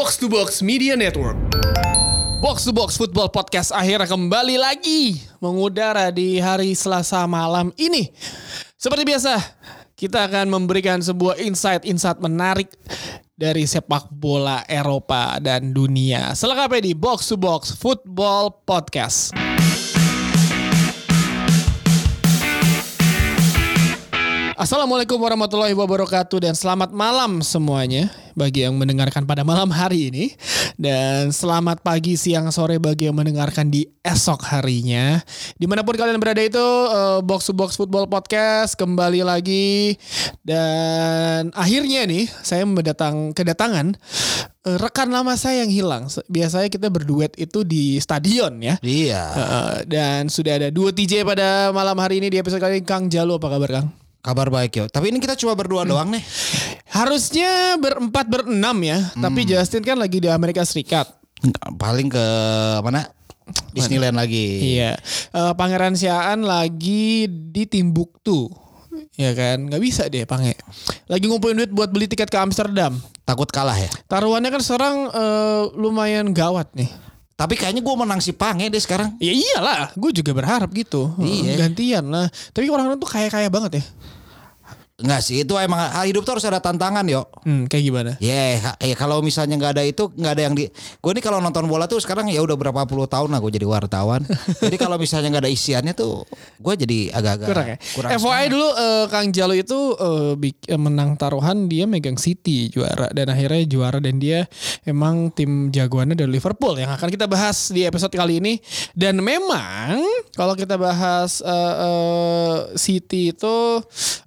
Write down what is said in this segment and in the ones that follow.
Box to Box Media Network. Box to Box Football Podcast akhirnya kembali lagi mengudara di hari Selasa malam ini. Seperti biasa, kita akan memberikan sebuah insight-insight menarik dari sepak bola Eropa dan dunia. Selengkapnya di Box to Box Football Podcast. Assalamualaikum warahmatullahi wabarakatuh dan selamat malam semuanya bagi yang mendengarkan pada malam hari ini dan selamat pagi, siang, sore bagi yang mendengarkan di esok harinya. Di mana pun kalian berada itu eh, Box to Box Football Podcast kembali lagi dan akhirnya nih saya mendatang kedatangan eh, rekan lama saya yang hilang. Biasanya kita berduet itu di stadion ya. Iya. Eh, dan sudah ada dua TJ pada malam hari ini di episode kali ini Kang Jalu apa kabar Kang? Kabar baik yo. Tapi ini kita cuma berdua doang nih. Harusnya berempat berenam ya, tapi Justin kan lagi di Amerika Serikat. Paling ke mana? Disneyland lagi. Iya, Eh, Pangeran Siaan lagi di Timbuktu. Ya kan, nggak bisa deh Pange. Lagi ngumpulin duit buat beli tiket ke Amsterdam. Takut kalah ya. Taruhannya kan sekarang eh, lumayan gawat nih. Tapi kayaknya gue menang si Pange deh sekarang. Ya iyalah, gue juga berharap gitu. Iya. Gantian lah. Tapi orang-orang tuh kaya-kaya banget ya. Enggak sih, itu emang hidup tuh harus ada tantangan yo. Hmm, kayak gimana? Ya, ya kalau misalnya nggak ada itu nggak ada yang di. Gue nih kalau nonton bola tuh sekarang ya udah berapa puluh tahun lah gue jadi wartawan. jadi kalau misalnya nggak ada isiannya tuh, gue jadi agak-agak kurang ya. kurang FYI dulu eh, Kang Jalo itu bik- eh, menang taruhan dia megang City juara dan akhirnya juara dan dia emang tim jagoannya dari Liverpool yang akan kita bahas di episode kali ini dan memang kalau kita bahas eh, eh, City itu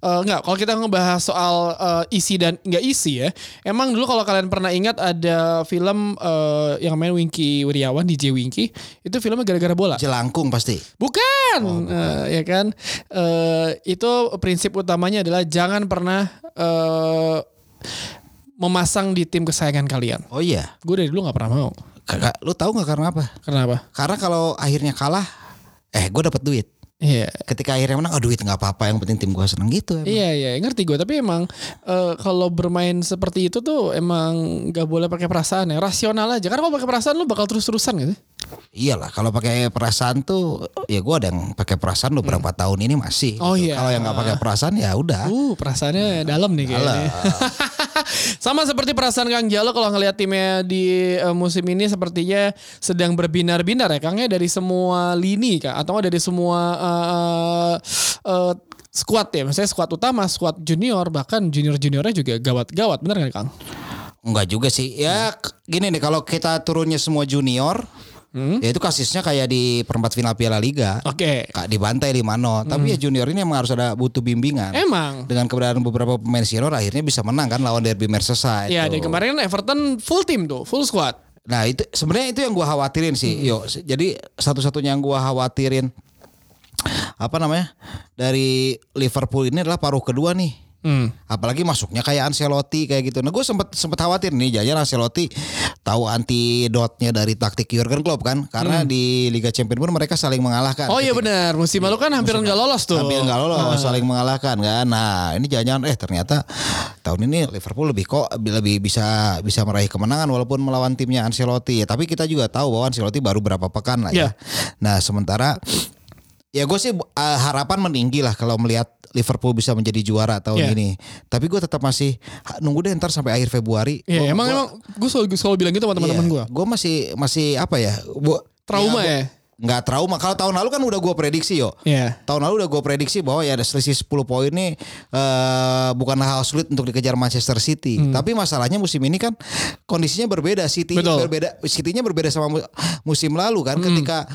eh, enggak kalau kita ngebahas soal eh, isi dan nggak isi ya emang dulu kalau kalian pernah ingat ada film eh, yang main Winky Wiryawan DJ Winky itu filmnya gara-gara bola Jelangkung pasti. Bukan, Eh, ya kan? Eh, itu prinsip utamanya adalah jangan pernah eh, memasang di tim kesayangan kalian. Oh iya. Gue dari dulu nggak pernah mau. Kagak, lu tahu nggak karena apa? Kenapa? Karena kalau akhirnya kalah, eh gue dapat duit. Iya. Ketika akhirnya menang, oh duit nggak apa-apa, yang penting tim gue seneng gitu. emang. Iya iya ngerti gue tapi emang eh, kalau bermain seperti itu tuh emang nggak boleh pakai perasaan ya rasional aja karena kalau pakai perasaan lu bakal terus terusan gitu. Iyalah, kalau pakai perasaan tuh, ya gue ada yang pakai perasaan beberapa tahun ini masih. Oh gitu. iya. Kalau yang nggak pakai perasaan ya udah. Uh perasaannya dalam nih kayaknya. Sama seperti perasaan Kang Jalo kalau ngelihat timnya di eh, musim ini sepertinya sedang berbinar-binar ya Kang ya dari semua lini Kak atau dari semua eh, eh, squad ya. Maksudnya squad utama, squad junior bahkan junior-juniornya juga gawat-gawat bener kan Kang? Enggak juga sih. Ya gini nih, kalau kita turunnya semua junior, ya itu kasusnya kayak di perempat final Piala Liga. Oke. Kak dibantai di Mano. Tapi ya junior ini emang harus ada butuh bimbingan. Emang. Dengan keberadaan beberapa pemain senior akhirnya bisa menang kan lawan Derby Merseyside. Ya tuh. dan kemarin Everton full tim tuh, full squad. Nah itu sebenarnya itu yang gua khawatirin sih. Yo, jadi satu-satunya yang gua khawatirin apa namanya dari Liverpool ini adalah paruh kedua nih. Hmm. Apalagi masuknya kayak Ancelotti kayak gitu. Nah gue sempet sempet khawatir nih jangan Ancelotti tahu antidotnya dari taktik Jurgen Klopp kan. Karena di Liga Champions pun mereka saling mengalahkan. Oh iya benar, musim lalu kan hampir nggak lolos tuh. Hampir nggak lolos, saling mengalahkan kan. Nah ini jangan eh ternyata tahun ini Liverpool lebih kok lebih bisa bisa meraih kemenangan walaupun melawan timnya Ancelotti. Ya, tapi kita juga tahu bahwa Ancelotti baru berapa pekan lah Iya. ya. Nah sementara ya gue sih uh, harapan meninggi lah kalau melihat Liverpool bisa menjadi juara tahun Iya. ini. Tapi gue tetap masih nunggu deh ntar sampai akhir Februari. Iya, Gua- emang gua- emang gue selalu, selalu bilang gitu sama teman-teman gue. Gue masih masih apa ya? Gua, Trauma gua- ya? Nggak trauma. Kalau tahun lalu kan udah gue prediksi yo. Iya. Tahun lalu udah gue prediksi bahwa ya ada selisih 10 poin ini eh bukanlah hal sulit untuk dikejar Manchester City. Tapi masalahnya musim ini kan kondisinya berbeda. City Hmm. Betul. Hmm. berbeda. City-nya berbeda sama mu- musim lalu kan ketika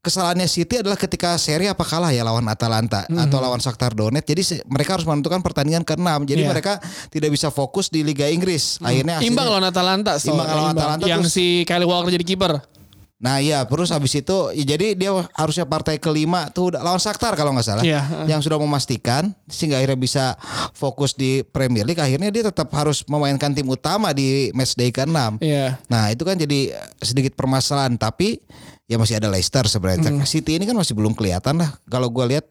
kesalahannya City adalah ketika seri apa kalah ya lawan Atalanta atau lawan Shakhtar Donetsk. Jadi mereka harus menentukan pertandingan ke-6. Jadi Hmm. Iya. mereka tidak bisa fokus di Liga Inggris. Akhirnya Imbang hasilnya- lawan Atalanta, so, Imbang lawan imbang. Atalanta yang terus- si Kyle Walker jadi kiper. Nah iya terus habis itu ya jadi dia harusnya partai kelima tuh udah lawan Shakhtar kalau nggak salah Iya. yang sudah memastikan sehingga akhirnya bisa fokus di Premier League akhirnya dia tetap harus memainkan tim utama di match day ke-6. Iya. Nah itu kan jadi sedikit permasalahan tapi ya masih ada Leicester sebenarnya. Hmm. City ini kan masih belum kelihatan lah kalau gue lihat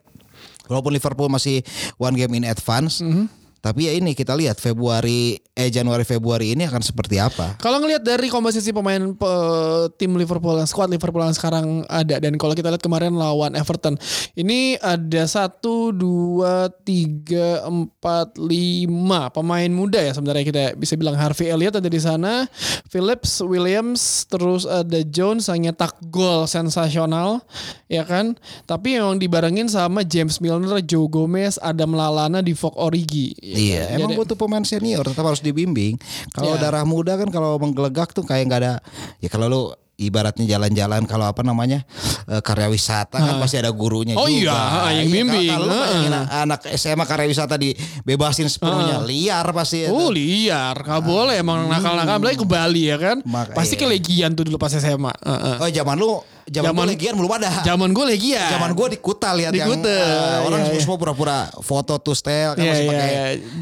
walaupun Liverpool masih one game in advance. Hmm. Tapi ya ini kita lihat Februari eh Januari Februari ini akan seperti apa. Kalau ngelihat dari komposisi pemain pe- tim Liverpool yang squad Liverpool yang sekarang ada dan kalau kita lihat kemarin lawan Everton ini ada satu dua tiga empat lima pemain muda ya sebenarnya kita bisa bilang Harvey Elliott ada di sana, Phillips, Williams, terus ada Jones yang nyetak gol sensasional ya kan. Tapi memang dibarengin sama James Milner, Joe Gomez, Adam Lallana, Divock Origi. Iya, emang Jadi- butuh pemain senior tetap harus dibimbing. Kalau Iya. darah muda kan kalau menggelegak tuh kayak nggak ada. Ya kalau lu ibaratnya jalan-jalan kalau apa namanya eh, karya wisata kan pasti ada gurunya Oh juga. iya, yang Iya, bimbing. Kalau Heeh. anak SMA karya wisata dibebasin sepenuhnya liar pasti. itu. Oh liar, gak boleh emang nakal-nakal apalagi ke Bali ya kan. Mak- Pasti iya. ke Legian tuh dulu pas SMA. Oh zaman lu zaman, Zaman- legian belum ada. Zaman gue Legian. Zaman gue di Kuta lihat Di yang Kuta, eh, orang iya, iya. semua pura-pura foto tuh style kan Iya, masih iya, pakai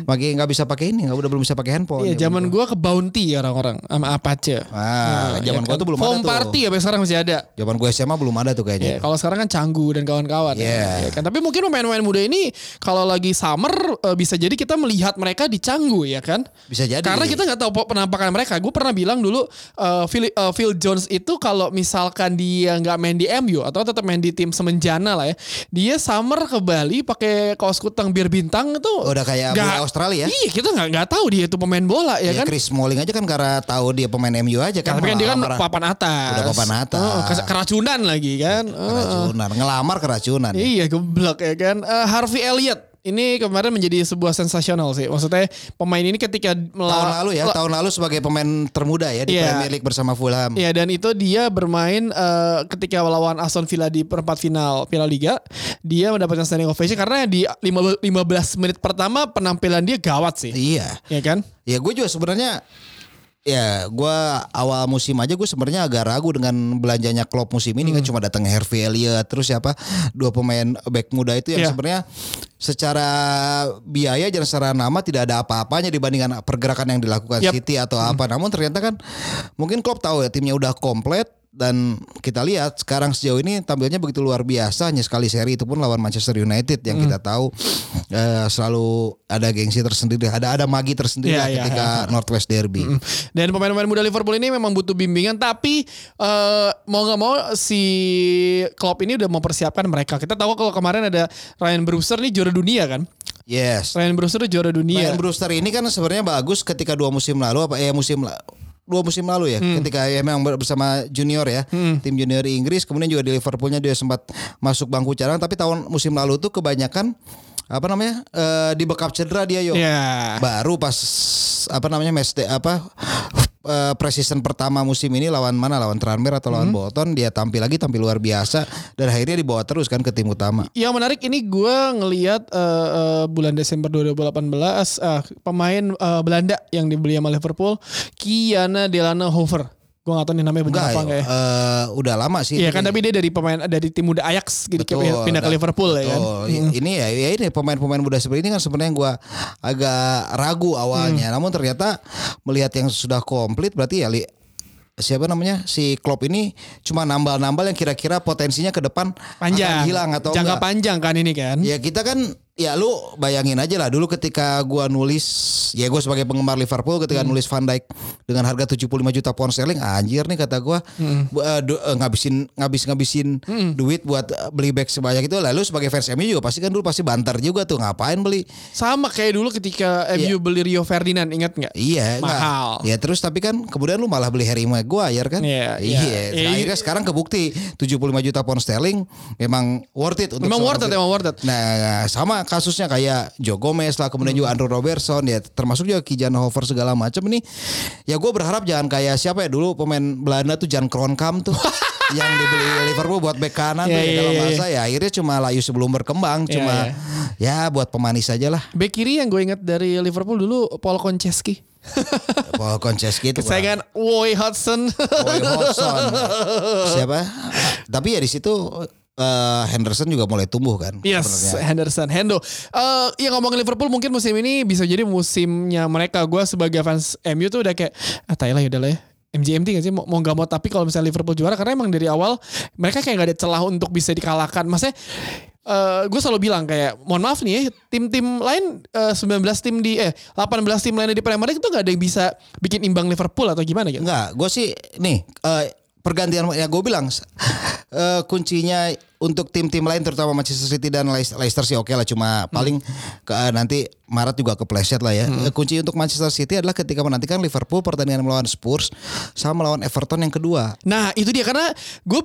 pakai nggak bisa pakai ini nggak udah belum bisa pakai handphone. Iya, zaman gue ke Bounty orang-orang sama Apache. Ah, zaman gua tuh belum ada Home tuh. Party ya sekarang masih ada. Zaman gue SMA belum ada tuh kayaknya. Ya, kalau sekarang kan Canggu dan kawan-kawan. ya. Iya. Ya kan? Tapi mungkin pemain-pemain muda ini kalau lagi summer eh, bisa jadi kita melihat mereka di Canggu ya kan. Bisa jadi. Karena kita nggak tahu penampakan mereka. Gue pernah bilang dulu eh, Phil, eh, Phil Jones itu kalau misalkan dia nggak main di MU atau tetap main di tim semenjana lah ya, dia summer ke Bali pakai kaos kutang bir bintang itu. Udah kayak bola Australia ya? Iya kita nggak nggak tahu dia itu pemain bola ya, Ya, kan. Chris Smalling aja kan karena tahu dia pemain MU aja kan. Tapi kan dia kan papan atas. Udah papan atas. Oh, keracunan lagi kan. Oh, keracunan, ngelamar keracunan. ya. Iya geblok ya kan. Eh, Harvey Elliott ini kemarin menjadi sebuah sensasional sih. Maksudnya pemain ini ketika Tahun lalu ya, tahun lalu sebagai pemain termuda ya di Iya. Premier League bersama Fulham. Ya dan itu dia bermain eh, ketika melawan Aston Villa di perempat final Piala Liga, dia mendapatkan standing ovation karena di lima- 15 menit pertama penampilan dia gawat sih. Iya. Ya kan? Ya gue juga sebenarnya ya gue awal musim aja gue sebenarnya agak ragu dengan belanjanya Klopp musim ini kan Hmm. cuma datang Harvey Elliott terus siapa dua pemain back muda itu yang Iya. sebenarnya secara biaya dan secara nama tidak ada apa-apanya dibandingkan pergerakan yang dilakukan Yap. City atau Hmm. apa namun ternyata kan mungkin Klopp tahu ya timnya udah komplit dan kita lihat sekarang sejauh ini tampilnya begitu luar biasa hanya sekali seri itu pun lawan Manchester United yang Hmm. kita tahu eh, selalu ada gengsi tersendiri ada ada magi tersendiri Iya, lah iya, ketika Northwest Derby. Mm. Dan pemain-pemain muda Liverpool ini memang butuh bimbingan tapi eh, mau nggak mau si Klopp ini udah mempersiapkan mereka. Kita tahu kalau kemarin ada Ryan Brewster nih juara dunia kan. Yes. Ryan Brewster juara dunia. Ryan Brewster ini kan sebenarnya bagus ketika dua musim lalu apa ya musim la- dua musim lalu ya Hmm. ketika ya memang bersama junior ya tim junior Inggris kemudian juga di Liverpoolnya dia sempat masuk bangku cadangan tapi tahun musim lalu tuh kebanyakan apa namanya eh, di backup cedera dia yo Ya. baru pas apa namanya match day- apa eh, preseason pertama musim ini lawan mana lawan Tranmere atau Hmm. lawan Bolton dia tampil lagi tampil luar biasa dan akhirnya dibawa terus kan ke tim utama Yang menarik ini gue ngelihat eh, eh, bulan Desember 2018 eh, pemain eh, Belanda yang dibeli sama Liverpool Kiana Delana Hover. Gue gak tahu nih namanya enggak apa enggak ya. eh, udah lama sih Iya kan tapi dia dari pemain dari tim muda Ajax gitu Betul, pindah ke Liverpool ya kan. betul. I- Ini ya, ya ini pemain-pemain muda seperti ini kan sebenarnya gue agak ragu Hmm. awalnya. Namun ternyata melihat yang sudah komplit berarti ya li, siapa namanya si Klopp ini cuma nambal-nambal yang kira-kira potensinya ke depan Panjang. akan hilang atau Jangka enggak. panjang kan ini kan. Ya kita kan ya lu bayangin aja lah dulu ketika gua nulis ya gue sebagai penggemar Liverpool ketika Hmm. nulis Van Dijk dengan harga 75 juta pound sterling anjir nih kata gua Hmm. eh, du- eh, ngabisin ngabis ngabisin duit buat eh, beli back sebanyak itu lalu sebagai fans MU juga pasti kan dulu pasti banter juga tuh ngapain beli Sama kayak dulu ketika MU beli Rio Ferdinand ingat nggak? Iya. Mahal. Ya terus tapi kan kemudian lu malah beli Harry Maguire kan? Iya, iya. iya. Iya. Akhirnya sekarang kebukti 75 juta pound sterling memang worth it untuk Memang worth it, Phil- emang worth it. Nah, sama kasusnya kayak Joe Gomez lah, kemudian juga Andrew Robertson ya, termasuk juga Kijan Hofer segala macam ini. Ya gue berharap jangan kayak siapa ya dulu pemain Belanda tuh Jan Kronkam tuh. yang dibeli Liverpool buat bek kanan tuh Iya, ya, iya, dalam iya. masa ya akhirnya cuma layu sebelum berkembang Iya, cuma ya buat pemanis aja lah Bek kiri yang gue ingat dari Liverpool dulu Paul Konchesky. Paul Konchesky itu Kesayangan Woy Hudson. Roy Hodgson. Siapa? Tapi ya di situ eh, Henderson juga mulai tumbuh kan. Yes, sebenarnya. Henderson, Hendo. Eh, ya ngomongin Liverpool mungkin musim ini bisa jadi musimnya mereka. Gue sebagai fans MU tuh udah kayak, ah Thailand ya udah lah ya. MGMT gak sih mau, mau gak mau tapi kalau misalnya Liverpool juara karena emang dari awal mereka kayak gak ada celah untuk bisa dikalahkan. Maksudnya gue selalu bilang kayak mohon maaf nih ya tim-tim lain eh, 19 tim di eh 18 tim lainnya di Premier League itu nggak ada yang bisa bikin imbang Liverpool atau gimana gitu. Enggak, gue sih nih eh, pergantian ya gue bilang eh, kuncinya untuk tim-tim lain terutama Manchester City dan Leicester sih oke lah cuma paling ke, nanti Maret juga kepleset lah ya. Eh, Kunci untuk Manchester City adalah ketika menantikan Liverpool pertandingan melawan Spurs sama melawan Everton yang kedua. Nah itu dia karena gue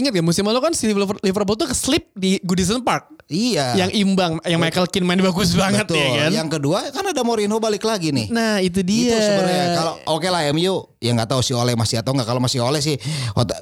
ingat ya musim lalu kan si Liverpool, tuh keslip di Goodison Park Iya. yang imbang yang Michael Keane main bagus banget Betul. ya kan. Yang kedua kan ada Mourinho balik lagi nih. Nah itu dia. Itu sebenarnya kalau oke lah MU ya nggak tahu si Oleh masih atau nggak kalau masih Oleh sih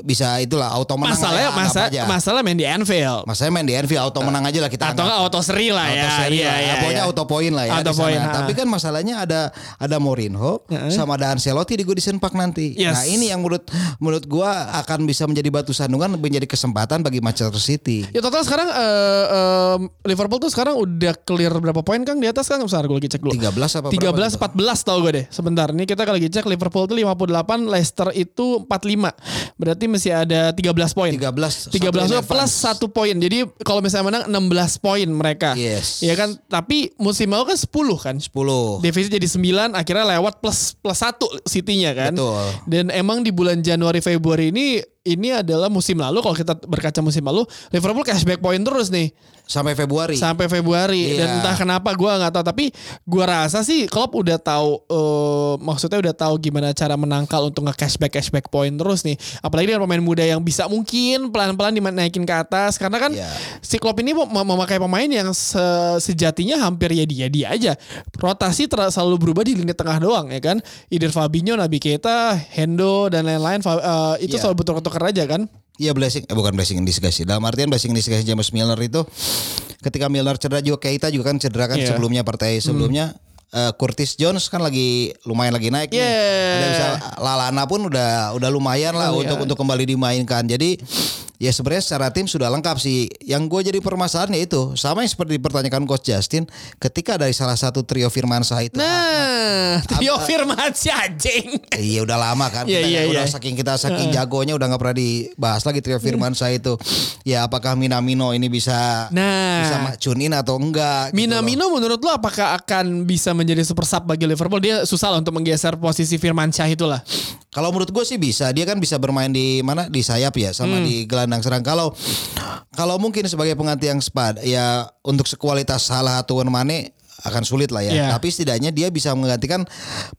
bisa itulah auto menang lah masalahnya ya, masa aja. masalah main di Anfield. Masalahnya main di Anfield auto menang aja lah kita Atau enggak auto seri lah ya. Auto seri Iya, lah. iya, Pokoknya iya. auto poin lah ya Auto poin, ha. Tapi kan masalahnya ada ada Mourinho sama ada Ancelotti di Goodison Park nanti. Yes. Nah, ini yang menurut menurut gua akan bisa menjadi batu sandungan menjadi kesempatan bagi Manchester City. Ya total sekarang eh, eh, Liverpool tuh sekarang udah clear berapa poin Kang di atas kan? Bentar gue lagi cek dulu. 13 apa 13 berapa? tuh? 14 tau gue deh. Sebentar nih kita lagi cek Liverpool tuh 58, Leicester itu 45. Berarti masih ada 13 poin. 13. 13 satu in itu plus advance. satu poin. Jadi kalau misalnya menang 16 poin mereka. Yes. Ya kan? Tapi musim lalu kan 10 kan. 10. Defisit jadi 9 akhirnya lewat plus plus 1 City-nya kan. Betul. Dan emang di bulan Januari Februari ini ini adalah musim lalu kalau kita berkaca musim lalu Liverpool cashback poin terus nih Sampai Februari. sampai Februari Iya. dan entah kenapa gua nggak tahu tapi gua rasa sih Klopp udah tahu eh, maksudnya udah tahu gimana cara menangkal untuk nge cashback cashback poin terus nih apalagi dengan pemain muda yang bisa mungkin pelan-pelan dinaikin ke atas karena kan Iya. si Klopp ini mem- memakai pemain yang se- sejatinya hampir ya dia dia aja rotasi selalu berubah di lini tengah doang ya kan either Fabinho, Naby Keita, Hendo dan lain-lain eh, itu Iya. selalu bertukar-tukar aja kan Iya blessing, eh, bukan blessing in disguise. Dalam artian blessing in disguise James Milner itu ketika Milner cedera juga Keita juga kan cedera kan Iya. sebelumnya partai sebelumnya. Eh, Curtis Jones kan lagi lumayan lagi naik nih. Yeah. Ada bisa Lalana pun udah udah lumayan lah Lumayan. untuk untuk kembali dimainkan. Jadi ya sebenarnya secara tim sudah lengkap sih. Yang gue jadi permasalahannya itu sama yang seperti dipertanyakan coach Justin ketika dari salah satu trio Firmansyah itu nah Trio Firmansyah anjing Iya udah lama kan Iya, kita iya, udah iya. saking kita saking jagonya udah nggak pernah dibahas lagi trio Firmansyah itu. Ya apakah Minamino ini bisa Nah. bisa macunin atau enggak? gitu. Minamino menurut lo apakah akan bisa menjadi super sub bagi Liverpool? Dia susah lah untuk menggeser posisi Firmansyah itulah. Kalau menurut gue sih bisa. Dia kan bisa bermain di mana di sayap ya sama Hmm. di gelandang serang. Kalau kalau mungkin sebagai pengganti yang sepad ya untuk sekualitas salah atau Mane akan sulit lah ya. Iya. Tapi setidaknya dia bisa menggantikan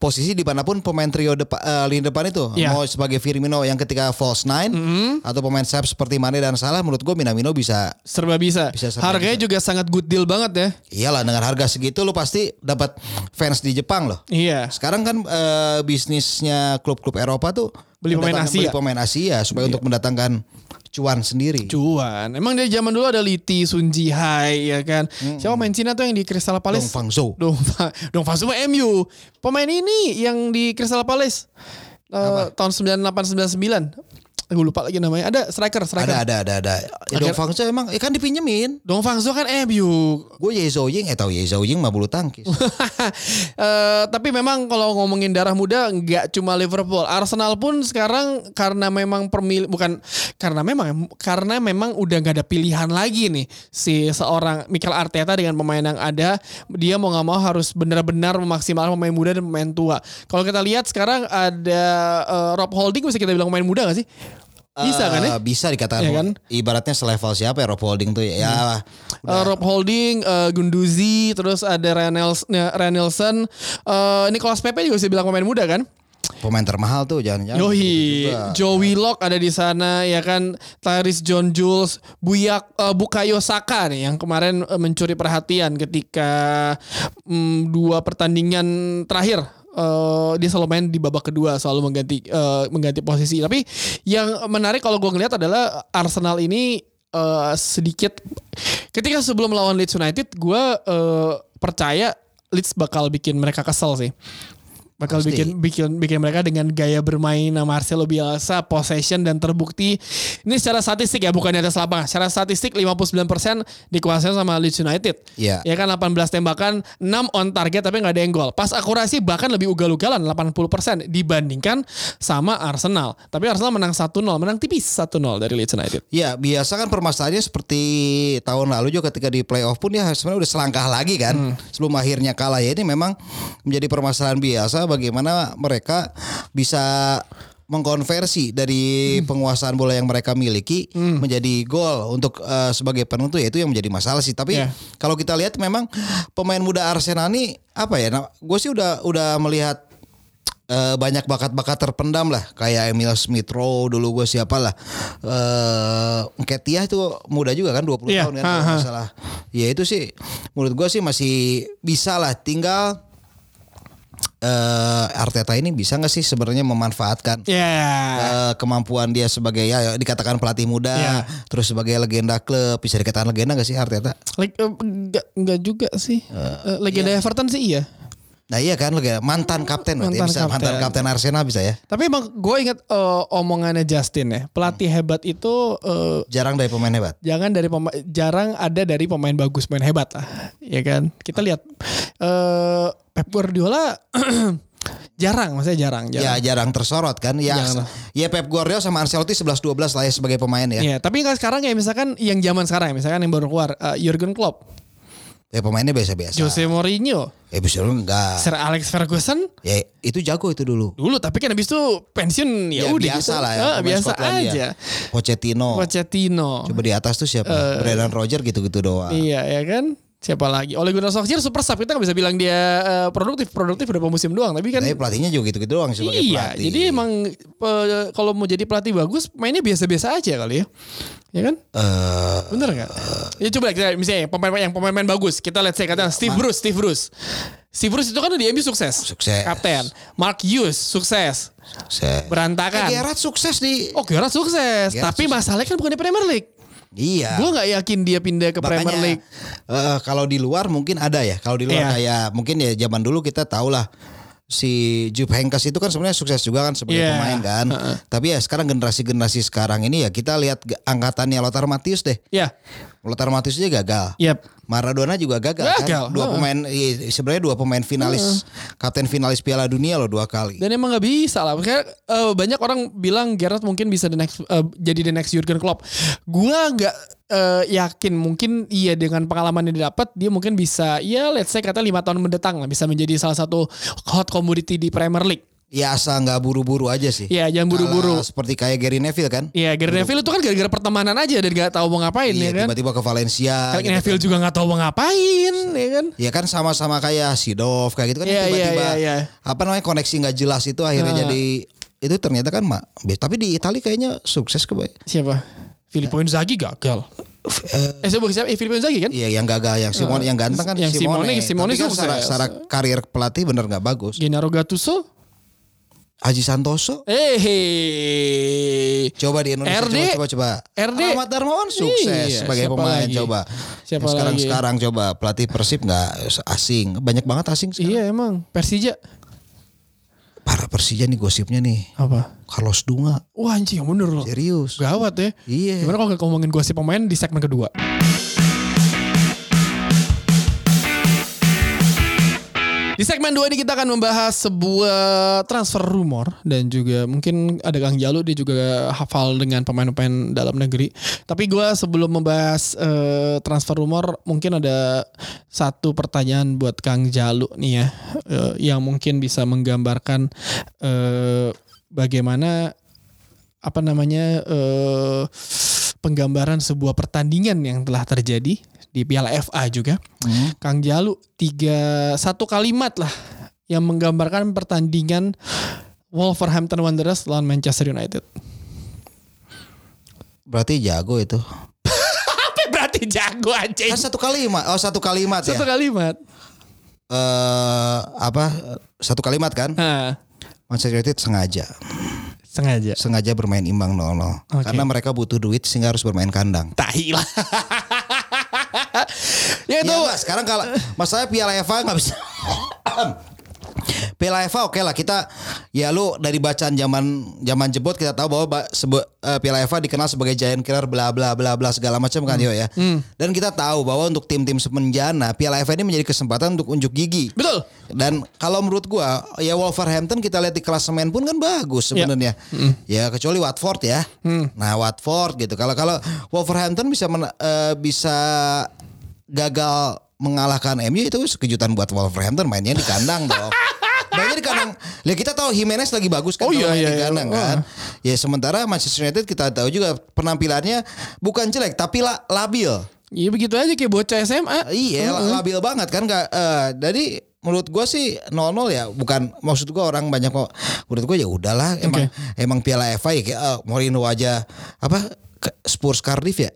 posisi di mana pun pemain trio depan eh, lini depan itu. Iya. Mau sebagai Firmino yang ketika false nine atau pemain sayap seperti Mane dan Salah menurut gue Minamino bisa Serba bisa. Bisa serba Harganya juga sangat good deal banget ya. Iyalah dengan harga segitu lu pasti dapat fans di Jepang loh. Iya. Sekarang kan eh, bisnisnya klub-klub Eropa tuh Beli pemain Asia. Beli pemain Asia supaya untuk mendatangkan cuan sendiri. Cuan. Emang dari zaman dulu ada Liti, Sunji Hai ya kan. Siapa main Cina tuh yang di Crystal Dong Palace? Fang Zhou. Dong Dong mah MU. Pemain ini yang di Crystal Palace. eh, tahun 98 99. Gue lupa lagi namanya. Ada striker, striker. Ada ada ada ada. Ya, Dong Akhir- Fang Zhou emang ya kan dipinjemin. Dong Fangzo kan MU. Gue Ye Zhou Ying eh tahu Ye Zhou Ying mah bulu tangkis. Eh, tapi memang kalau ngomongin darah muda nggak cuma Liverpool, Arsenal pun sekarang karena memang permil bukan karena memang karena memang udah nggak ada pilihan lagi nih si seorang Mikel Arteta dengan pemain yang ada dia mau nggak mau harus benar-benar memaksimalkan pemain muda dan pemain tua. Kalau kita lihat sekarang ada eh, Rob Holding bisa kita bilang pemain muda gak sih? Bisa kan ya? Eh, Bisa dikatakan. Iya kan? Ibaratnya selevel siapa ya Rob Holding tuh ya. Ya, Eh, Rob Holding, eh, Gunduzi, terus ada Renelson, eh Nicolas Pepe juga bisa bilang pemain muda kan? pemain termahal tuh jangan-jangan. Yoi, gitu. Joe Willock ada di sana ya kan, Tyrese John Jules, Buyak eh, Bukayo Saka nih yang kemarin mencuri perhatian ketika mm, dua pertandingan terakhir. Eh, dia selalu main di babak kedua selalu mengganti eh, mengganti posisi. Tapi yang menarik kalau gue ngeliat adalah Arsenal ini eh, sedikit ketika sebelum melawan Leeds United gue eh, percaya Leeds bakal bikin mereka kesel sih. Bakal Pasti. bikin bikin bikin mereka dengan gaya bermain Marcelo Bielsa possession dan terbukti. Ini secara statistik ya bukan di atas lapangan. Secara statistik 59% dikuasai sama Leeds United. Iya. ya kan 18 tembakan 6 on target tapi nggak ada yang gol. Pas akurasi bahkan lebih ugal-ugalan 80% dibandingkan sama Arsenal. Tapi Arsenal menang 1-0 menang tipis 1-0 dari Leeds United. Ya biasa kan permasalahannya seperti tahun lalu juga ketika di playoff pun ya sebenarnya udah selangkah lagi kan. Hmm. sebelum akhirnya kalah ya ini memang menjadi permasalahan biasa bagaimana mereka bisa mengkonversi dari Hmm. penguasaan bola yang mereka miliki menjadi gol untuk eh, sebagai penentu ya itu yang menjadi masalah sih tapi Ya. kalau kita lihat memang pemain muda Arsenal ini apa ya nah, gue sih udah udah melihat eh, banyak bakat-bakat terpendam lah kayak Emil Smith Rowe dulu gue siapa lah eh Ketia itu muda juga kan 20 Iya, tahun kan ha, kalau ha. nggak salah ya itu sih menurut gue sih masih bisa lah tinggal eh Arteta ini bisa nggak sih sebenarnya memanfaatkan ya eh, kemampuan dia sebagai ya dikatakan pelatih muda Iya. terus sebagai legenda klub bisa dikatakan legenda gak sih Arteta Like, eh, enggak, enggak juga sih. Eh, legenda Everton sih iya. Nah iya kan mantan kapten berarti Mantan bisa kapten. mantan kapten Arsenal bisa ya Tapi emang gue inget eh, omongannya Justin ya. Pelatih hebat itu eh, jarang dari pemain hebat jangan dari pema- jarang ada dari pemain bagus, pemain hebat lah. Ya kan? Kita lihat eh Pep Guardiola jarang, maksudnya jarang, Ya jarang. jarang tersorot kan ya lah. ya Pep Guardiola sama Ancelotti 11-12 lah ya sebagai pemain ya Iya, tapi kan sekarang ya misalkan yang zaman sekarang ya, misalkan yang baru keluar eh, Jurgen Klopp, ya pemainnya biasa-biasa Jose Mourinho, ya bisa dulu enggak Sir Alex Ferguson ya itu jago itu dulu dulu tapi kan habis itu pensiun ya, Ya, udah biasa gitu. lah ya, Ah, biasa Skotlandia. aja. Pochettino Pochettino. coba di atas tuh siapa Brendan Rodgers gitu-gitu doang Iya ya kan. Siapa lagi? Ole Gunnar Solskjaer super sub. Kita nggak bisa bilang dia eh, produktif. Produktif udah musim doang. Tapi kan tapi pelatihnya juga gitu-gitu doang sebagai iya pelatih. jadi emang pe- kalau mau jadi pelatih bagus mainnya biasa-biasa aja kali ya. Ya kan? Eh, bener nggak? Ya coba kita misalnya pemain yang pemain-pemain bagus. Kita let's say katakan Steve Bruce Steve Bruce. Steve Bruce itu kan di MU sukses. Sukses. kapten. Mark Hughes sukses. Sukses. berantakan. Eh, Gerrard sukses di oh Gerrard sukses. Gerrard tapi masalahnya kan bukan di Premier League iya gue nggak yakin dia pindah ke Premier Makanya League eh, kalau di luar mungkin ada ya. Kalau di Iya. luar kayak mungkin ya zaman dulu kita tahu lah si Jupp Heynckes itu kan sebenarnya sukses juga kan sebagai Iya. pemain kan. Tapi ya sekarang generasi-generasi sekarang ini ya kita lihat angkatannya Lothar Matthäus deh. ya Lothar Matthäus aja gagal. yep Maradona juga gagal, Gagal, kan. Dua pemain iya, sebenarnya dua pemain finalis kapten finalis Piala Dunia loh dua kali. Dan emang nggak bisa lah. Kayak eh, banyak orang bilang Gerrard mungkin bisa the next eh, jadi the next Jurgen Klopp. Gua nggak eh, yakin mungkin iya dengan pengalaman yang didapat dia mungkin bisa ya let's say kata lima tahun mendatang lah bisa menjadi salah satu hot commodity di Premier League. Ya asal nggak buru-buru aja sih. Iya jangan buru-buru. Seperti kayak Gary Neville kan. Iya Gary Neville itu kan gara-gara pertemanan aja dan nggak tahu mau ngapain Iya, ya kan. tiba-tiba ke Valencia. Kayak gitu Neville kan. juga nggak tahu mau ngapain ya kan. Ya kan sama-sama kayak Sidov kayak gitu kan Iya, tiba-tiba iya, iya, iya. apa namanya koneksi nggak jelas itu akhirnya Ah. jadi itu ternyata kan mak tapi di Italia kayaknya sukses kebay. Siapa? Filippo Inzaghi gagal. Eh siapa siapa? Eh, Filippo Inzaghi kan? Iya yang gagal yang Simone yang ganteng kan yang Simone- Simone Tapi kan secara, secara karir pelatih bener nggak bagus. Gennaro Gattuso? Haji Santoso Eh, hey. coba di Indonesia RD. coba coba coba. RD. Ahmad Darmawan sukses Iya, sebagai siapa pemain lagi? coba. Siapa sekarang lagi? sekarang coba pelatih Persib nggak asing banyak banget asing sekarang. Iya emang Persija Para Persija nih gosipnya nih apa? Carlos Dunga Wah anjing yang bener loh. serius. Gawat ya. Iya. Gimana kalau ngomongin gosip pemain di segmen kedua? Di segmen 2 ini kita akan membahas sebuah transfer rumor dan juga mungkin ada Kang Jalu dia juga hafal dengan pemain-pemain dalam negeri. Tapi gue sebelum membahas eh, transfer rumor mungkin ada satu pertanyaan buat Kang Jalu nih ya eh, yang mungkin bisa menggambarkan eh, bagaimana apa namanya eh, penggambaran sebuah pertandingan yang telah terjadi di Piala FA juga. Kang Jalu tiga satu kalimat lah yang menggambarkan pertandingan Wolverhampton Wanderers lawan Manchester United. Berarti jago itu. Apa berarti jago anjing? Kan satu kalimat. Oh satu kalimat ya. Satu kalimat. Eh apa? Satu kalimat kan? Nah, Manchester United sengaja sengaja. sengaja bermain imbang 0-0 Oke. karena mereka butuh duit sehingga harus bermain kandang. Tahi lah. ya itu Mas, sekarang kalau masalah Piala FA nggak bisa Piala FA oke lah kita ya lu dari bacaan zaman zaman jebot kita tahu bahwa ba- sebe, eh, Piala FA dikenal sebagai giant killer bla bla bla bla segala macam kan yo ya. Dan kita tahu bahwa untuk tim-tim semenjana Piala FA ini menjadi kesempatan untuk unjuk gigi. Betul. Dan kalau menurut gua ya Wolverhampton kita lihat di klasemen pun kan bagus sebenarnya. Ya kecuali Watford ya. Nah Watford gitu. Kalau kalau Wolverhampton bisa men- eh, bisa gagal mengalahkan MU itu kejutan buat Wolverhampton mainnya di kandang dong. Mainnya di kandang. Ya kita tahu Jimenez lagi bagus kan Oh, iya, iya, di iya. kandang kan. Ya sementara Manchester United kita tahu juga penampilannya bukan jelek tapi la- labil. Iya begitu aja kayak bocah SMA. Iya, labil banget kan Kak. Eh, jadi menurut gua sih 0-0 ya bukan maksud gua orang banyak kok menurut gua ya udahlah emang emang Piala FA ya kayak eh, Mourinho aja apa Spurs Cardiff ya.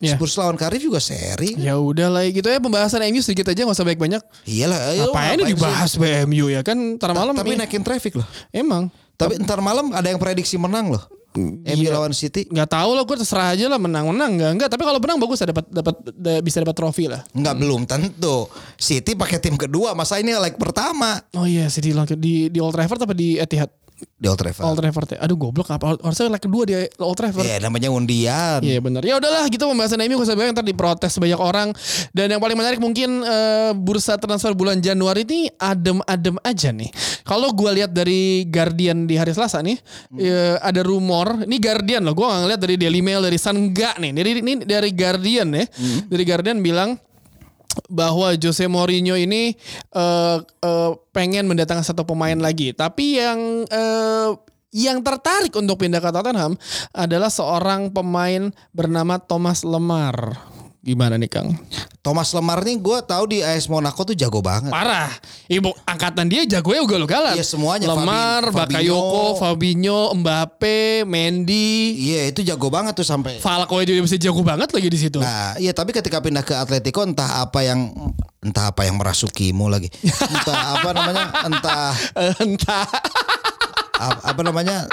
Iya. Spurs lawan Cardiff juga seri. Ya udah lah gitu ya pembahasan MU sedikit aja nggak usah banyak-banyak. Iyalah, ayo, ngapain sih? dibahas MU ya kan ntar malam Tapi ya. naikin traffic loh. Emang Tapi ntar malam ada yang prediksi menang loh. MU Iya. lawan City. nggak tahu lah gue terserah aja lah menang-menang nggak nggak tapi kalau menang bagus dapat dapat da- bisa dapat trofi lah. Enggak belum tentu. City pakai tim kedua, masa ini leg pertama Oh iya sih di di di Old Trafford apa di Etihad? Di Old Trafford. Old Trafford ya. Aduh goblok apa harusnya leg kedua di Old Trafford. Ya namanya undian. Iya benar. Ya udahlah gitu pembahasan MU gak usah banyak ntar diprotes banyak orang. Dan yang paling menarik mungkin eh, bursa transfer bulan Januari ini adem-adem aja nih. Kalau gua lihat dari Guardian di hari Selasa nih eh, ada rumor. Ini Guardian loh. Gua nggak ngeliat dari Daily Mail dari Sun enggak nih. Dari ini dari Guardian ya. Dari Guardian bilang bahwa Jose Mourinho ini eh, eh, pengen mendatangkan satu pemain lagi. Tapi yang eh, yang tertarik untuk pindah ke Tottenham adalah seorang pemain bernama Thomas Lemar. Gimana nih Kang? Thomas Lemar nih gue tahu di AS Monaco tuh jago banget. Parah. Ibu angkatan dia jagonya ugal-ugalan. Iya, semuanya. Lemar, Fabi- Bakayoko, Fabinho, Mbappe, Mendy, Iya itu jago banget tuh sampai. Falco juga bisa jago banget lagi di situ. Nah, iya tapi ketika pindah ke Atletico entah apa yang entah apa yang merasukimu lagi. Entah apa namanya, entah Entah. ap- apa namanya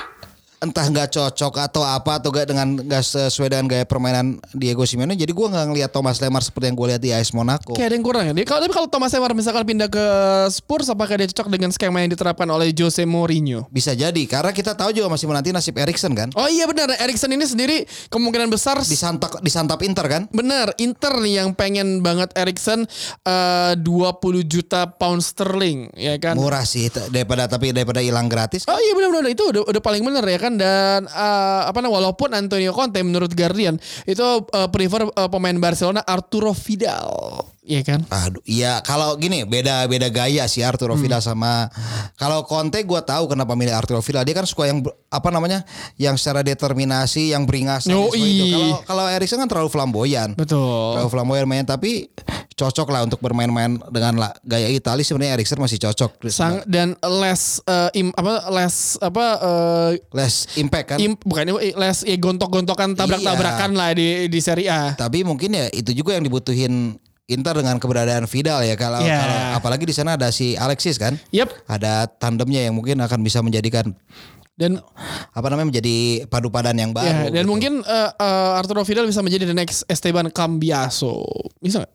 entah nggak cocok atau apa atau gak dengan nggak sesuai dengan gaya permainan Diego Simeone jadi gua nggak ngelihat Thomas Lemar seperti yang gue lihat di AS Monaco. Kayak ada yang kurang ya. Dia, kalau tapi kalau Thomas Lemar misalkan pindah ke Spurs apakah dia cocok dengan skema yang diterapkan oleh Jose Mourinho? bisa jadi karena kita tahu juga masih menanti nasib Erikson kan? Oh iya benar, Erikson ini sendiri kemungkinan besar disantap disantap Inter kan? Benar. Inter nih yang pengen banget Erikson eh, 20 juta pound sterling ya kan. murah sih daripada tapi daripada hilang gratis. Oh iya benar-benar. Itu udah, udah paling benar ya kan dan eh, apa namanya walaupun Antonio Conte menurut Guardian itu eh, prefer eh, pemain Barcelona Arturo Vidal ya kan. Aduh, iya kalau gini beda beda gaya sih Arturo Hmm. Vidal sama kalau Conte gua tahu kenapa milih Arturo Vidal dia kan suka yang apa namanya yang secara determinasi yang beringas Yoi. Kalau kalau Erikson kan terlalu flamboyan. Betul. Terlalu flamboyan main tapi cocok lah untuk bermain-main dengan la- gaya Itali sebenarnya Erikson masih cocok. Sang dan less eh, im- apa less apa eh, Less impact kan. im- bukan less ya gontok-gontokan tabrak-tabrakan lah di di Serie A. tapi mungkin ya itu juga yang dibutuhin Inter dengan keberadaan Vidal ya kalau kalau apalagi di sana ada si Alexis kan. Yep. Ada tandemnya yang mungkin akan bisa menjadikan Dan apa namanya menjadi padu padan yang baru. ya, dan gitu. mungkin eh, eh, Arturo Vidal bisa menjadi the next Esteban Cambiaso. Bisa nggak?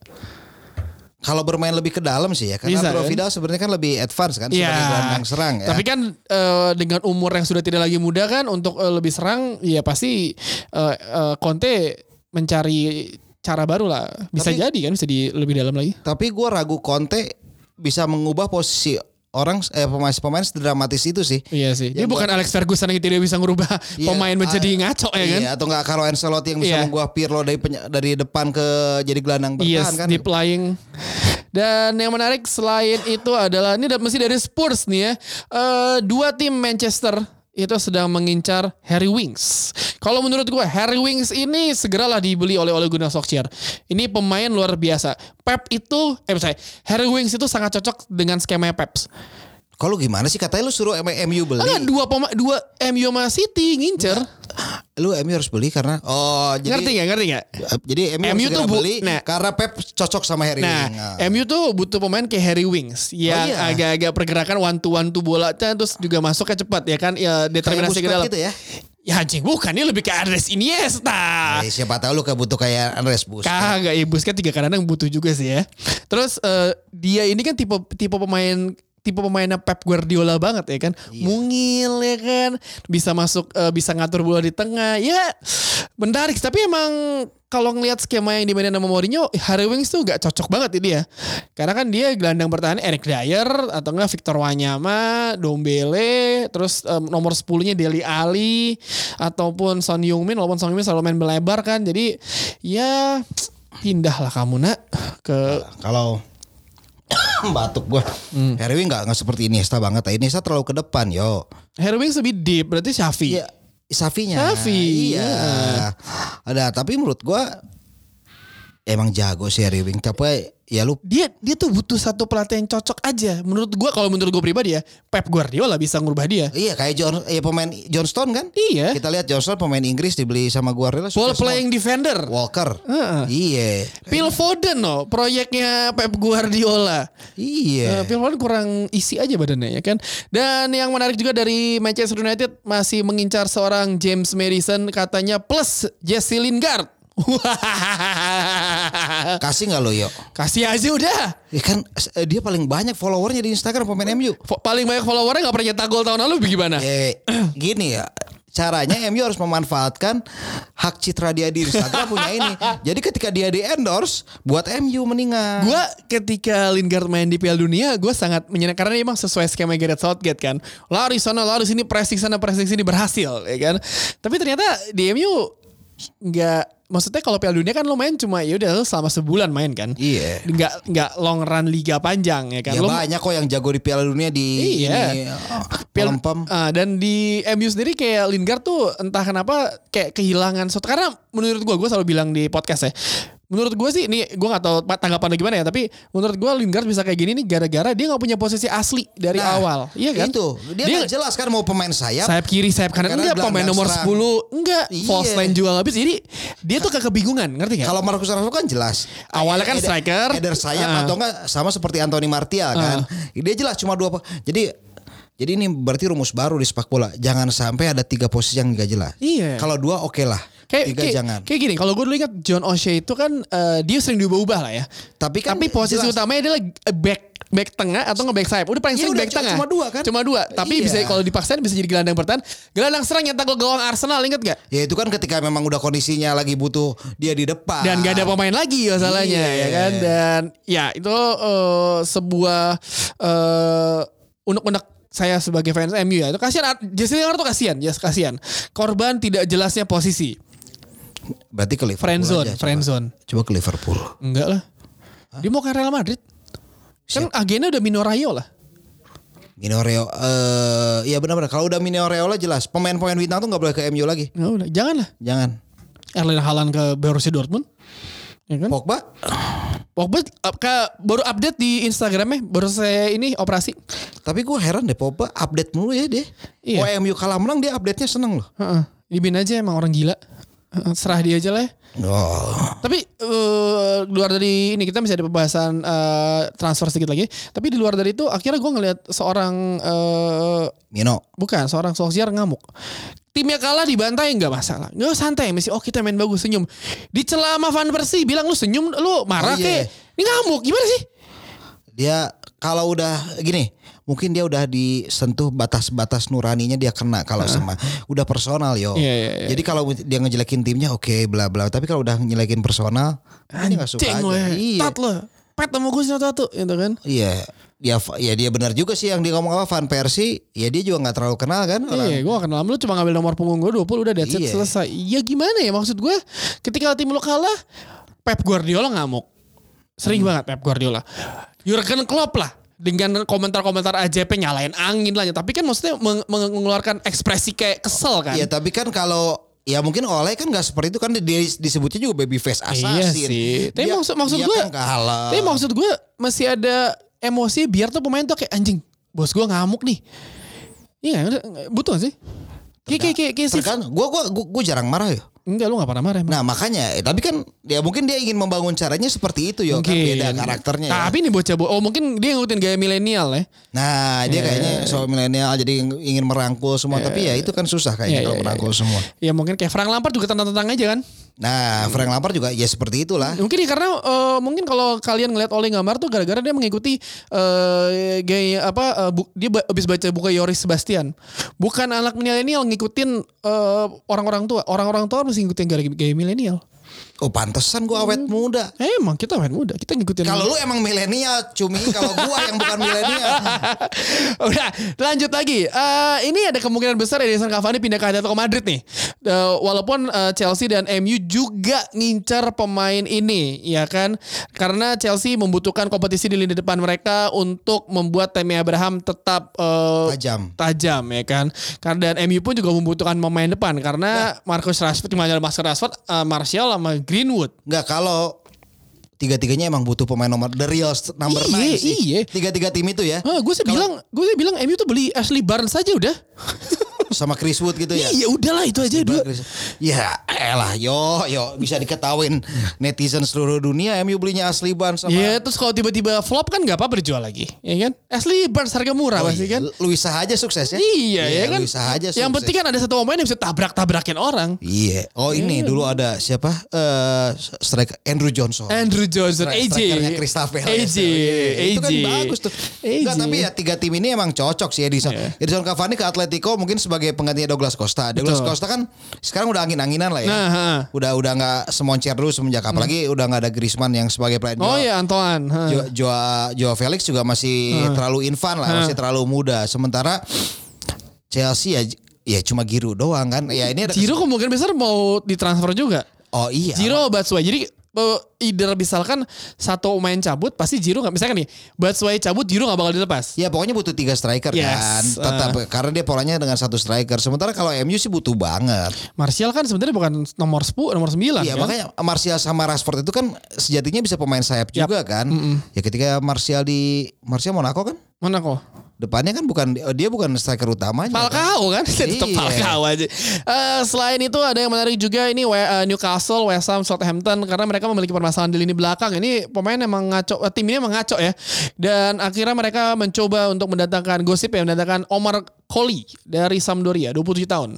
kalau bermain lebih ke dalam sih ya karena Bisa, Arturo kan? Vidal sebenarnya kan lebih advance kan Iya. sebagai gelandang serang ya. Tapi kan eh, dengan umur yang sudah tidak lagi muda kan untuk eh, lebih serang ya pasti eh, eh, Conte mencari cara baru lah. Bisa Tapi- jadi kan bisa di lebih dalam lagi. Tapi gue ragu Conte bisa mengubah posisi orang eh pemain-pemain sedramatis itu sih. Iya sih. Dia Yang bukan Alex Ferguson yang tidak bisa ngubah Iya, pemain menjadi ah, ngaco ya kan. Iya, atau enggak Carlo Ancelotti yang bisa Iya. mengubah Pirlo dari dari depan ke jadi gelandang Yes, bertahan kan. deep lying. Dan yang menarik selain itu adalah ini masih dari Spurs nih ya. Eh, dua tim Manchester itu sedang mengincar Harry Winks. Kalau menurut gue Harry Winks ini segeralah dibeli oleh Ole Gunnar Solskjaer. Ini pemain luar biasa. Pep itu, eh sorry, Harry Winks itu sangat cocok dengan skema Pep. Kalau gimana sih katanya lu suruh MU beli? Enggak, dua pema, dua MU sama City ngincer. Lu MU harus beli karena oh jadi ngerti nggak? Ngerti nggak? Jadi MU, MU tuh bu- beli nah. karena Pep cocok sama Harry Nah, Winks. Nah. MU tuh butuh pemain kayak Harry Winks yang iya. agak-agak pergerakan one to one tuh bola terus juga masuknya cepat ya kan ya determinasi ke dalam. gitu ya. Ya anjing bukan ini lebih ke Andres Iniesta. Eh, siapa tahu lu kayak butuh kayak Andres Busquets. Kagak ya Busquets tiga kadang butuh juga sih ya. Terus eh, dia ini kan tipe tipe pemain tipe pemainnya Pep Guardiola banget ya kan. Mungil ya kan. Bisa masuk eh, bisa ngatur bola di tengah. Ya menarik tapi emang kalau ngelihat skema yang dimainin sama Mourinho, Harry Winks tuh gak cocok banget ini ya. Karena kan dia gelandang bertahan Eric Dyer atau enggak Victor Wanyama, Dombele, terus em, nomor 10-nya Deli Ali ataupun Son Heung-min walaupun Son Heung-min selalu main melebar kan. Jadi ya pindahlah kamu nak ke Kalau batuk gua. Hmm. Harry Winks nggak nggak seperti Iniesta banget. Iniesta terlalu ke depan yo. Harry Winks lebih deep berarti Xavi. Iya, Safinya. Xavi, Iya. Ada, tapi menurut gua emang jago sih Harry Winks. Tapi ya lu Dia dia tuh butuh satu pelatih yang cocok aja. Menurut gua kalau menurut gua pribadi ya, Pep Guardiola bisa ngubah dia. Iya kayak John, ya pemain Johnston kan? Iya. Kita lihat Johnston pemain Inggris dibeli sama Guardiola. Ball playing defender. banget. Walker. Heeh. Iya. Phil Foden loh, proyeknya Pep Guardiola. Iya. Eh, Phil Foden kurang isi aja badannya ya kan. Dan yang menarik juga dari Manchester United masih mengincar seorang James Madison katanya plus Jesse Lingard. Kasih nggak lo yo? Kasih aja udah. Ya kan eh, dia paling banyak followernya di Instagram pemain MU. Paling banyak followernya gak pernah nyetak gol tahun lalu bagaimana? Eh, gini ya. Caranya MU harus memanfaatkan hak citra dia di Instagram punya ini. Jadi ketika dia di endorse buat MU mendingan. Gue ketika Lingard main di Piala Dunia, gue sangat menyenangkan karena emang sesuai skema Gareth Southgate kan. Lari sana, lari sini, pressing sana, pressing sini berhasil, ya kan. Tapi ternyata di MU nggak, maksudnya kalau Piala Dunia kan lo main cuma ya udah selama sebulan main kan. Iya. Nggak nggak long run liga panjang ya kan. Ya Lo- banyak kok yang jago di Piala Dunia di Iya. ini, oh, Piala-. Ah, dan di MU sendiri kayak Lingard tuh entah kenapa kayak kehilangan suatu karena menurut gua gua selalu bilang di podcast ya. Menurut gue sih ini gue nggak tahu tanggapan lo gimana ya tapi menurut gua Lingard bisa kayak gini nih gara-gara dia nggak punya posisi asli dari Nah, awal iya kan Itu. Dia, nggak jelas kan mau pemain sayap. sayap kiri sayap kanan enggak pemain nomor serang. 10 enggak Iya. false line juga bisa jadi dia tuh kayak kebingungan ngerti gak Kalau Marcus Rashford kan jelas. Awalnya kan striker. Eder sayap Ah. atau enggak sama seperti Anthony Martial kan. Dia jelas cuma dua. Jadi jadi ini berarti rumus baru di sepak bola. Jangan sampai ada tiga posisi yang enggak jelas. Iya. Kalau dua oke lah. Kayak tiga kayak, jangan. kayak gini kalau gue dulu ingat John O'Shea itu kan eh, dia sering diubah-ubah lah ya Tapi kan tapi posisi jelas. utamanya adalah back back tengah atau nge back sayap. Udah paling Iya, sering udah, back tengah. cuma dua kan? Cuma dua. Tapi Iya. bisa kalau dipaksain bisa jadi gelandang bertahan. Gelandang serang nyetak gol gawang Arsenal inget gak? Ya itu kan ketika memang udah kondisinya lagi butuh dia di depan. Dan gak ada pemain lagi masalahnya Iya. ya kan. Dan ya itu eh, sebuah eh, unek-unek saya sebagai fans MU ya. Itu kasihan Jesse Lingard tuh kasihan, ya kasihan. Korban tidak jelasnya posisi. Berarti ke Liverpool Friend zone, aja, friend coba. zone. Coba ke Liverpool. Enggak lah. Dia mau ke Real Madrid. Kan agennya udah Mino Raiola. Minoreo eh ya benar-benar kalau udah Minoreola jelas pemain-pemain bintang tuh nggak boleh ke MU lagi. Ya udah, jangan lah. Jangan. Erling Haaland ke Borussia Dortmund. Ya kan? Pogba Pogba up- ke, baru update di Instagramnya baru saya ini operasi. Tapi gue heran deh Pogba update mulu ya dia. Iya. Oh MU kalah menang dia update-nya seneng loh. Heeh. Dibin aja emang orang gila. Serah dia aja lah ya. Oh. Tapi eh, luar dari ini kita masih ada pembahasan eh, transfer sedikit lagi. Tapi di luar dari itu akhirnya gue ngeliat seorang eh, Mino. bukan seorang Solskjaer ngamuk. Timnya kalah dibantai nggak masalah. Nggak santai Messi. Oh kita main bagus senyum. Dicela sama Van Persie bilang lu senyum lu marah Oh, iya. kek. Ini ngamuk gimana sih? Dia kalau udah gini, mungkin dia udah disentuh batas-batas nuraninya dia kena kalau sama udah personal yo. Iya, iya, iya. Jadi kalau dia ngejelekin timnya oke bla bla, tapi kalau udah ngejelekin personal, dia nggak suka aja. ya. Iya. Tat lo. Pet sama gue satu-satu gitu kan. Iya. Dia ya dia benar juga sih yang dia ngomong apa Van Persie, ya dia juga nggak terlalu kenal kan orang. Iya, gue gak kenal lu cuma ngambil nomor punggung gue 20 udah that's it Iya. selesai. Ya gimana ya maksud gue ketika tim lu kalah Pep Guardiola ngamuk. Sering Hmm. banget Pep Guardiola. Jurgen Klopp lah dengan komentar-komentar AJP nyalain angin lah tapi kan maksudnya meng- meng- mengeluarkan ekspresi kayak kesel kan. Iya tapi kan kalau ya mungkin oleh kan nggak seperti itu kan dia disebutnya juga baby face assassin. Iya sih. Tapi Dia- maksud maksud dia gue kan kalah. Tapi maksud gue masih ada emosi biar tuh pemain tuh kayak anjing. Bos gue ngamuk nih. Iya, butuh gak sih? Kayak kayak kayak sih. Gua gua gua, gua jarang marah ya. Enggak lu gak pernah marah emang. Nah makanya, eh, tapi kan ya mungkin dia ingin membangun caranya seperti itu yo kan beda karakternya. ya. Tapi nih bocah bo oh mungkin dia ngikutin gaya milenial ya. Nah dia kayaknya soal milenial jadi ingin merangkul semua, tapi ya itu kan susah kayaknya Iya, kalau iya, merangkul semua. Ya mungkin kayak Frank Lampard juga tentang-tentang aja kan. Nah, Frank Lampard juga ya seperti itulah. Mungkin ya karena eh, mungkin kalau kalian ngeliat Ole gambar tuh gara-gara dia mengikuti eh gaya apa eh, bu- dia habis baca buku Yoris Sebastian. Bukan anak milenial ngikutin orang-orang tua. Orang-orang tua harus ngikutin gaya, gaya milenial. Oh, pantesan gua awet muda. Eh, emang kita main muda, kita ngikutin. Kalau lu emang milenial, cumi kalau gua yang bukan milenial. Udah, lanjut lagi. Eh, ini ada kemungkinan besar Edison Cavani pindah ke Atletico Madrid nih. Eh, walaupun eh, Chelsea dan MU juga ngincar pemain ini, ya kan? Karena Chelsea membutuhkan kompetisi di lini depan mereka untuk membuat Tammy Abraham tetap eh, Tajam. tajam ya kan. Karena dan MU pun juga membutuhkan pemain depan karena Marcus Rashford, Emmanuel Marcus Rashford, eh, Martial sama Greenwood. Enggak kalau tiga-tiganya emang butuh pemain nomor the real number Iya, nine sih. iya. Tiga-tiga tim itu ya. Ah, gue sih bilang, gue sih bilang MU tuh beli Ashley Barnes saja udah. Sama Chris Wood gitu ya. Iya udahlah itu aja dua. Ya elah yo yo bisa diketahuin netizen seluruh dunia MU belinya Asli Barnes sama Iya terus kalau tiba-tiba flop kan nggak apa-apa dijual lagi, ya kan? Asli Barnes harga murah Oh, pasti iya. kan? Luisa aja sukses ya. Iya, ya kan. Luisa aja sukses. Yang penting kan ada satu pemain yang bisa tabrak-tabrakin orang. Iya. Oh ini dulu ada siapa? Eh striker Andrew Johnson. Andrew Johnson, AJ, Palace. AJ, Iya, Itu kan AJ. bagus tuh. AJ. Enggak, tapi ya tiga tim ini emang cocok sih Edison. Iya. Edison Cavani ke Atletico mungkin sebagai penggantinya Douglas Costa. Douglas Betul. Costa kan sekarang udah angin-anginan lah ya. Nah, ha. Udah udah nggak semoncer dulu semenjak apalagi udah nggak ada Griezmann yang sebagai pelayan. Oh ya Antoine. ha. Jo, Joa, Joa Felix juga masih terlalu infan lah, masih terlalu muda. Sementara Chelsea ya ya cuma Giroud doang kan. Ya ini ada Jiro kemungkinan besar mau ditransfer juga. Oh iya. Jiro Batshuayi. Jadi eh, either misalkan satu main cabut pasti Jiro nggak misalkan nih Batshuayi cabut Jiro nggak bakal dilepas. Ya pokoknya butuh tiga striker Yes, kan. Tetap karena dia polanya dengan satu striker. Sementara kalau MU sih butuh banget. Martial kan sebenarnya bukan nomor 10, nomor 9 Iya kan? makanya Martial sama Rashford itu kan sejatinya bisa pemain sayap juga kan. Ya ketika Martial di Martial Monaco kan Mana kok? depannya kan bukan dia bukan striker utamanya. kan? Falcao kan tetap Iya. Falcao aja. Eh, selain itu ada yang menarik juga ini eh, Newcastle, West Ham, Southampton karena mereka memiliki permasalahan di lini belakang. Ini pemain emang ngaco, eh, tim ini emang ngaco ya. Dan akhirnya mereka mencoba untuk mendatangkan gosip ya mendatangkan Omar Colley dari Sampdoria 27 tahun.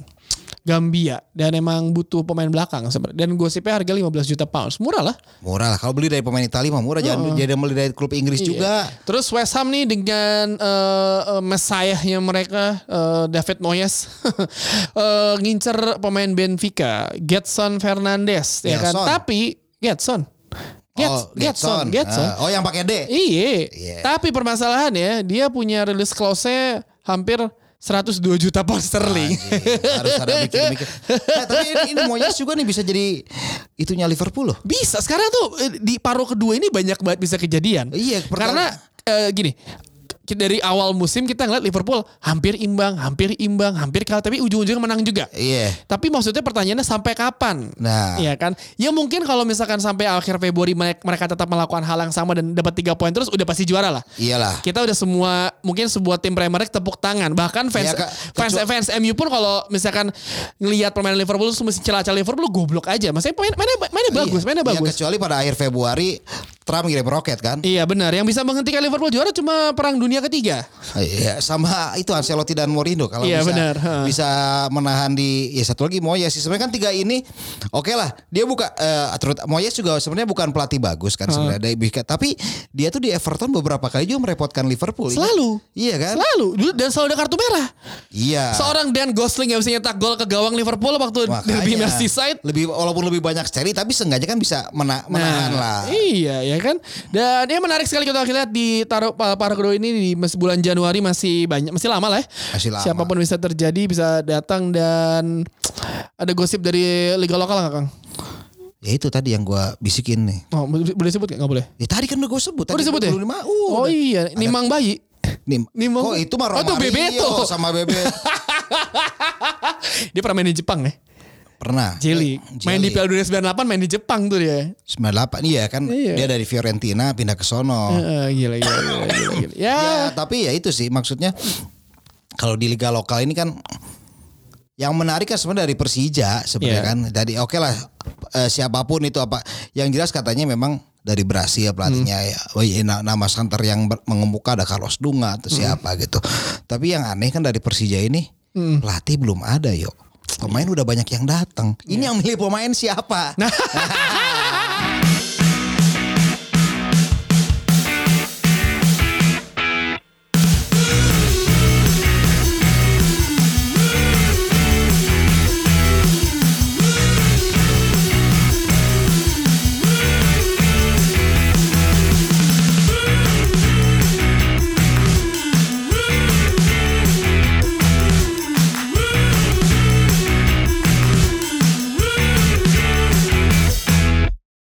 Gambia dan emang butuh pemain belakang sebenarnya. Dan gosipnya harga 15 juta pounds. Murah lah. Murah lah. Kalau beli dari pemain Italia mah murah. Jangan jadi beli dari klub Inggris Iya. juga. Terus West Ham nih dengan eh eh, messiahnya mereka eh, David Moyes eh, ngincer pemain Benfica, Getson Fernandes ya kan. Tapi Getson. Gets, oh, Getson, Getson. Ah, oh yang pakai D. Iya. Iya. Tapi permasalahannya dia punya release clause-nya hampir 102 juta pound sterling. Anjing, harus ada mikir-mikir. Nah, tapi ini, ini Moyes juga nih bisa jadi itunya Liverpool loh. Bisa sekarang tuh eh, di paruh kedua ini banyak banget bisa kejadian. Iya, pertama- Karena eh, gini, dari awal musim kita ngeliat Liverpool hampir imbang, hampir imbang, hampir kalah tapi ujung-ujungnya menang juga. Iya. Tapi maksudnya pertanyaannya sampai kapan? Nah. Iya kan? Ya mungkin kalau misalkan sampai akhir Februari mereka tetap melakukan hal yang sama dan dapat tiga poin terus udah pasti juara lah. Iyalah. Kita udah semua mungkin sebuah tim Premier League tepuk tangan. Bahkan fans Iya, Kak. fans Kecu- fans MU pun kalau misalkan ngelihat permainan Liverpool terus mesti celah-celah Liverpool goblok aja. Maksudnya main, mainnya mainnya bagus, mainnya Ya, bagus. kecuali pada akhir Februari Trump ngirim roket kan. Iya benar. Yang bisa menghentikan Liverpool juara cuma perang dunia ketiga. Iya, sama itu Ancelotti dan Mourinho kalau Iya, bisa benar, bisa menahan di ya satu lagi Moyes sih sebenarnya kan tiga ini oke lah dia buka eh terus Moyes juga sebenarnya bukan pelatih bagus kan sebenarnya dari tapi dia tuh di Everton beberapa kali juga merepotkan Liverpool Selalu. iya kan Selalu. Dan selalu ada kartu merah. iya Seorang Dan Gosling yang bisa nyetak gol ke gawang Liverpool waktu Makanya, derby Merseyside. lebih walaupun lebih banyak seri tapi seenggaknya kan bisa mena- menahan lah Iya ya kan. Dan ya menarik sekali kita lihat di taruh pa- paruh kedua ini di bulan Januari masih banyak masih lama lah ya. Masih lama. Siapa pun bisa terjadi bisa datang dan ada gosip dari liga lokal nggak Kang? ya itu tadi yang gua bisikin nih Oh, boleh disebut nggak? Boleh. ya tadi kan udah gue sebut Oh tadi disebut ya? 25. Uh, oh udah. iya, Nimang Bayi. Nim, Nimang- oh itu mah Oh, tuh Romario Bebeto. sama Bebeto Dia pernah main di Jepang ya. Pernah Jelly. Eh, Main di. Piala Dunia 98 main di Jepang tuh dia. 98 iya kan Iya. dia dari Fiorentina pindah ke sono. Eh, gila, gila, gila, gila, gila. Ya, Ya, tapi ya itu sih maksudnya kalau di liga lokal ini kan yang menarik kan sebenarnya dari Persija sebenarnya Iya. kan. Dari oke lah eh, siapa pun itu apa yang jelas katanya memang dari Brasil pelatihnya Hmm. ya. Na- nama center yang mengemuka ada Carlos Dunga atau Hmm. siapa gitu. Tapi yang aneh kan dari Persija ini Hmm. pelatih belum ada yo. Pemain udah banyak yang datang. Ini yang milih pemain siapa? Nah,